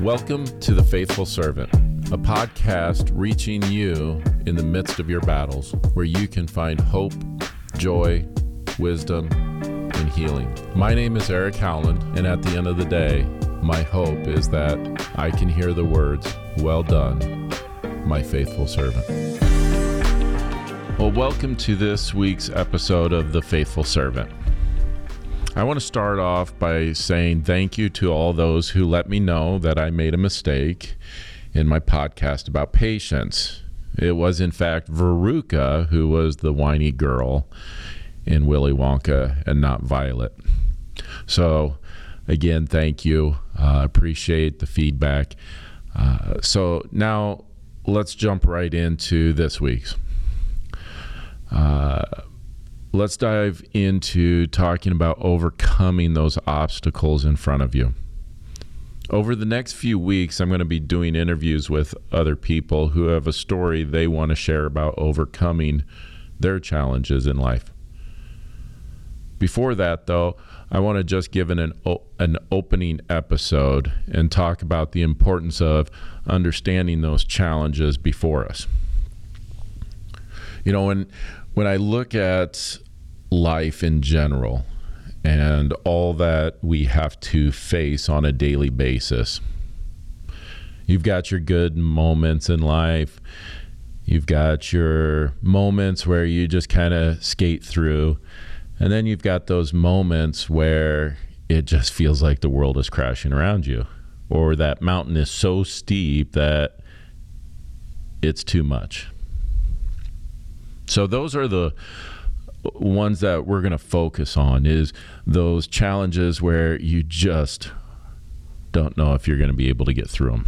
Welcome to The Faithful Servant, a podcast reaching you in the midst of your battles, where you can find hope, joy, wisdom, and healing. My name is Eric Howland, and at the end of the day, my hope is that I can hear the words, Well done, my faithful servant. Well, welcome to this week's episode of The Faithful Servant. I want to start off by saying thank you to all those who let me know that I made a mistake in my podcast about patience. It was, in fact, Veruca who was the whiny girl in Willy Wonka and not Violet. So, again, thank you. Uh, appreciate the feedback. Uh, so, now let's jump right into this week's. Uh, let's dive into talking about overcoming those obstacles in front of you. Over the next few weeks, I'm going to be doing interviews with other people who have a story they want to share about overcoming their challenges in life. Before that, though, I want to just give an, an opening episode and talk about the importance of understanding those challenges before us. You know, when when I look at life in general and all that we have to face on a daily basis, you've got your good moments in life. You've got your moments where you just kind of skate through. And then you've got those moments where it just feels like the world is crashing around you, or that mountain is so steep that it's too much. So those are the ones that we're going to focus on is those challenges where you just don't know if you're going to be able to get through them.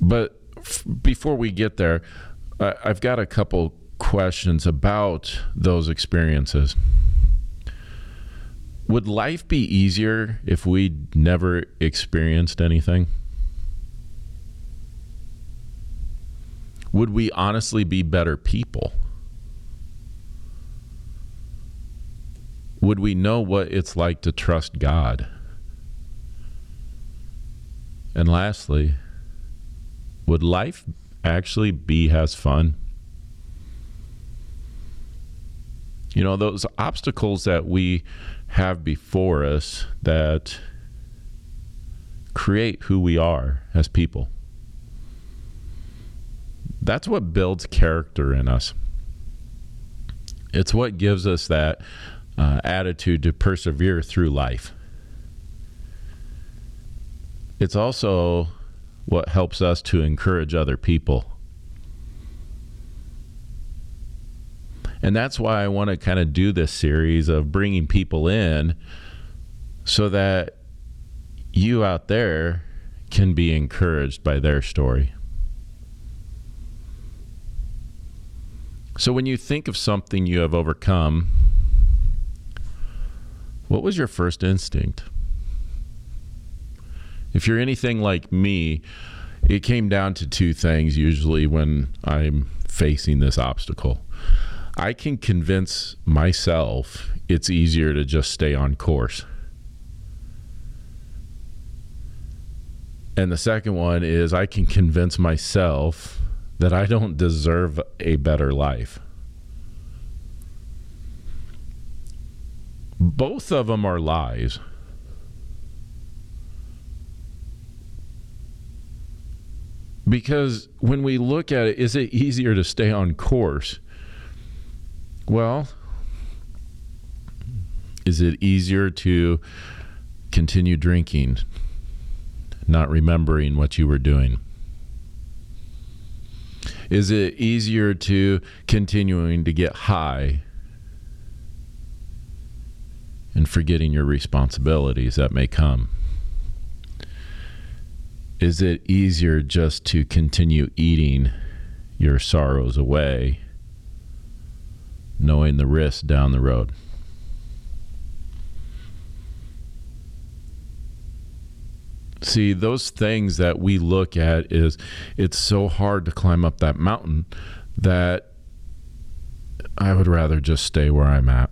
But f- before we get there, I- I've got a couple questions about those experiences. Would life be easier if we never experienced anything? Would we honestly be better people? Would we know what it's like to trust God? And lastly, would life actually be as fun? You know, those obstacles that we have before us that create who we are as people. That's what builds character in us. It's what gives us that uh, attitude to persevere through life. It's also what helps us to encourage other people. And that's why I want to kind of do this series of bringing people in so that you out there can be encouraged by their story. So, when you think of something you have overcome, what was your first instinct? If you're anything like me, it came down to two things usually when I'm facing this obstacle. I can convince myself it's easier to just stay on course. And the second one is I can convince myself that I don't deserve a better life. Both of them are lies. Because when we look at it, is it easier to stay on course? Well, is it easier to continue drinking, not remembering what you were doing? Is it easier to continuing to get high and forgetting your responsibilities that may come? Is it easier just to continue eating your sorrows away, knowing the risks down the road? See those things that we look at is it's so hard to climb up that mountain that I would rather just stay where I'm at.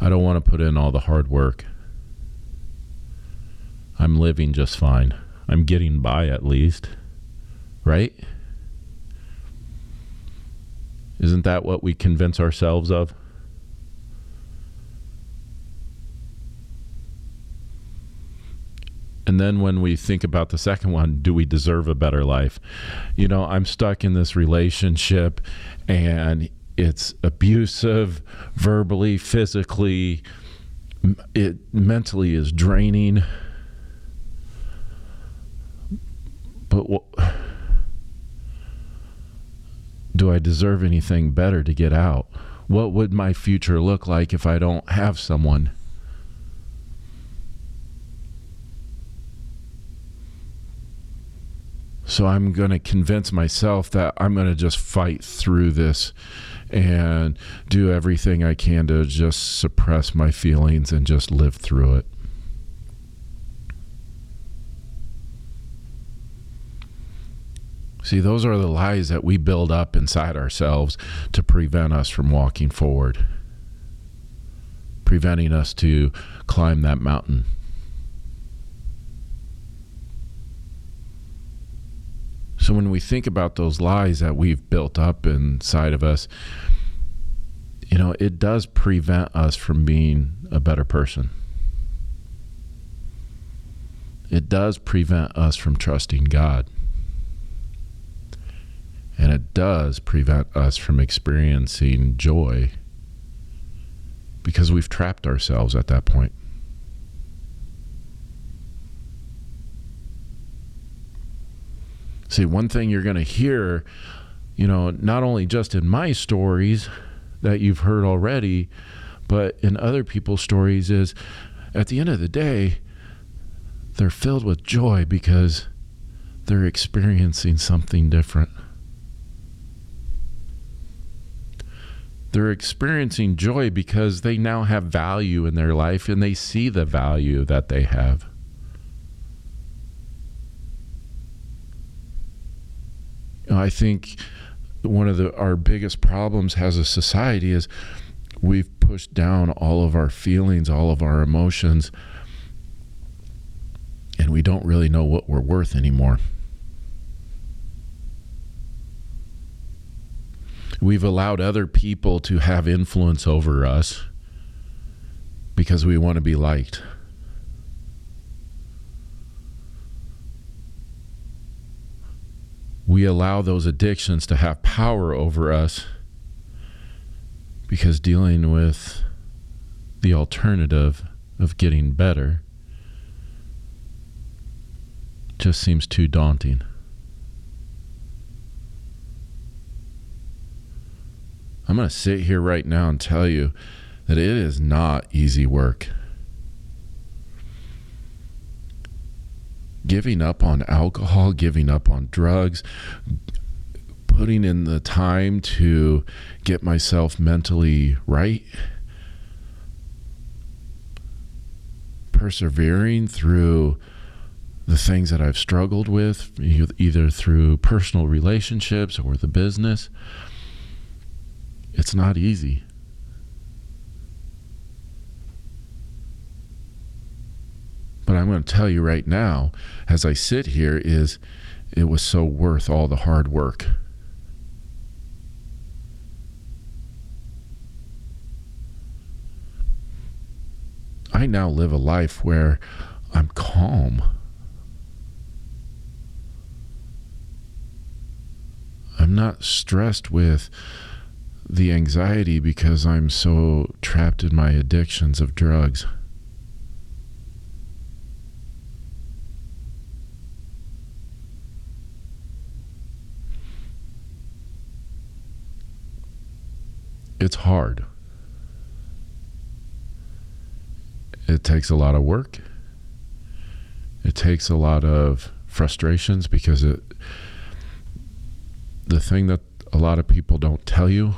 I don't want to put in all the hard work. I'm living just fine. I'm getting by at least. Right? Isn't that what we convince ourselves of? Then when we think about the second one, do we deserve a better life? You know, I'm stuck in this relationship and it's abusive, verbally, physically, it mentally is draining. But what, do I deserve anything better to get out? What would my future look like if I don't have someone? So I'm going to convince myself that I'm going to just fight through this and do everything I can to just suppress my feelings and just live through it. See, those are the lies that we build up inside ourselves to prevent us from walking forward, preventing us to climb that mountain. So when we think about those lies that we've built up inside of us, you know, it does prevent us from being a better person. It does prevent us from trusting God. And it does prevent us from experiencing joy because we've trapped ourselves at that point. See, one thing you're going to hear, you know, not only just in my stories that you've heard already, but in other people's stories is at the end of the day, they're filled with joy because they're experiencing something different. They're experiencing joy because they now have value in their life and they see the value that they have. I think one of the our biggest problems as a society is we've pushed down all of our feelings, all of our emotions, and we don't really know what we're worth anymore. We've allowed other people to have influence over us because we want to be liked. We allow those addictions to have power over us because dealing with the alternative of getting better just seems too daunting. I'm going to sit here right now and tell you that it is not easy work. Giving up on alcohol, giving up on drugs, putting in the time to get myself mentally right, persevering through the things that I've struggled with, either through personal relationships or the business. It's not easy. But I'm going to tell you right now, as I sit here, is it was so worth all the hard work. I now live a life where I'm calm. I'm not stressed with the anxiety because I'm so trapped in my addictions of drugs. It's hard. It takes a lot of work. It takes a lot of frustrations because it the thing that a lot of people don't tell you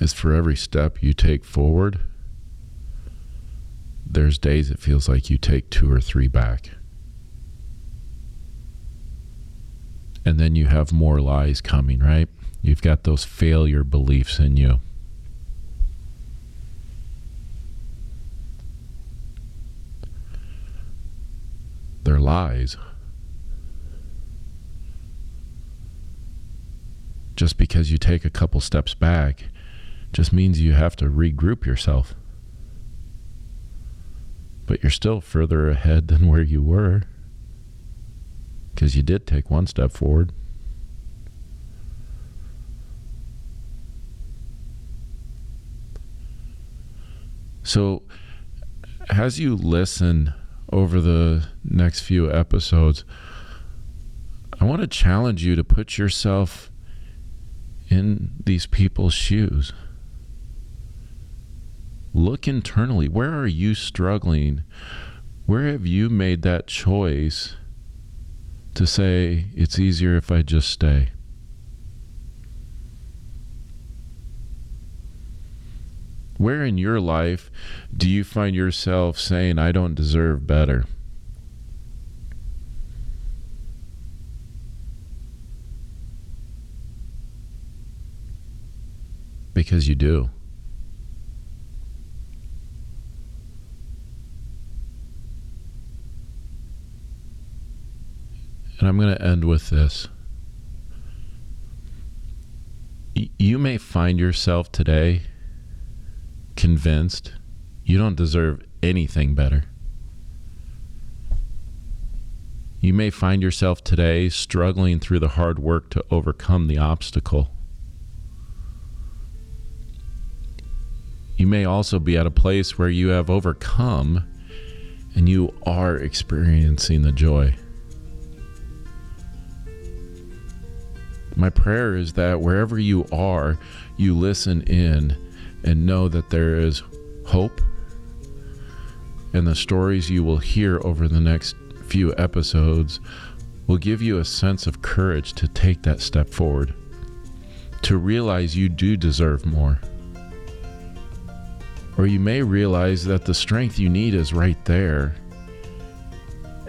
is for every step you take forward there's days it feels like you take two or three back. And then you have more lies coming, right? You've got those failure beliefs in you. They're lies. Just because you take a couple steps back just means you have to regroup yourself. But you're still further ahead than where you were because you did take one step forward. So, as you listen over the next few episodes, I want to challenge you to put yourself in these people's shoes. Look internally. Where are you struggling? Where have you made that choice to say, it's easier if I just stay? Where in your life do you find yourself saying, I don't deserve better? Because you do. And I'm going to end with this. You may find yourself today convinced you don't deserve anything better. You may find yourself today struggling through the hard work to overcome the obstacle. You may also be at a place where you have overcome and you are experiencing the joy. My prayer is that wherever you are, you listen in and know that there is hope. And the stories you will hear over the next few episodes will give you a sense of courage to take that step forward, to realize you do deserve more. Or you may realize that the strength you need is right there,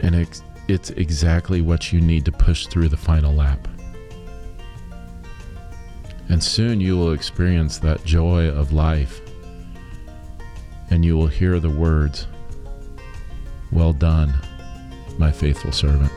and it's, exactly what you need to push through the final lap. And soon you will experience that joy of life. And you will hear the words, Well done, my faithful servant.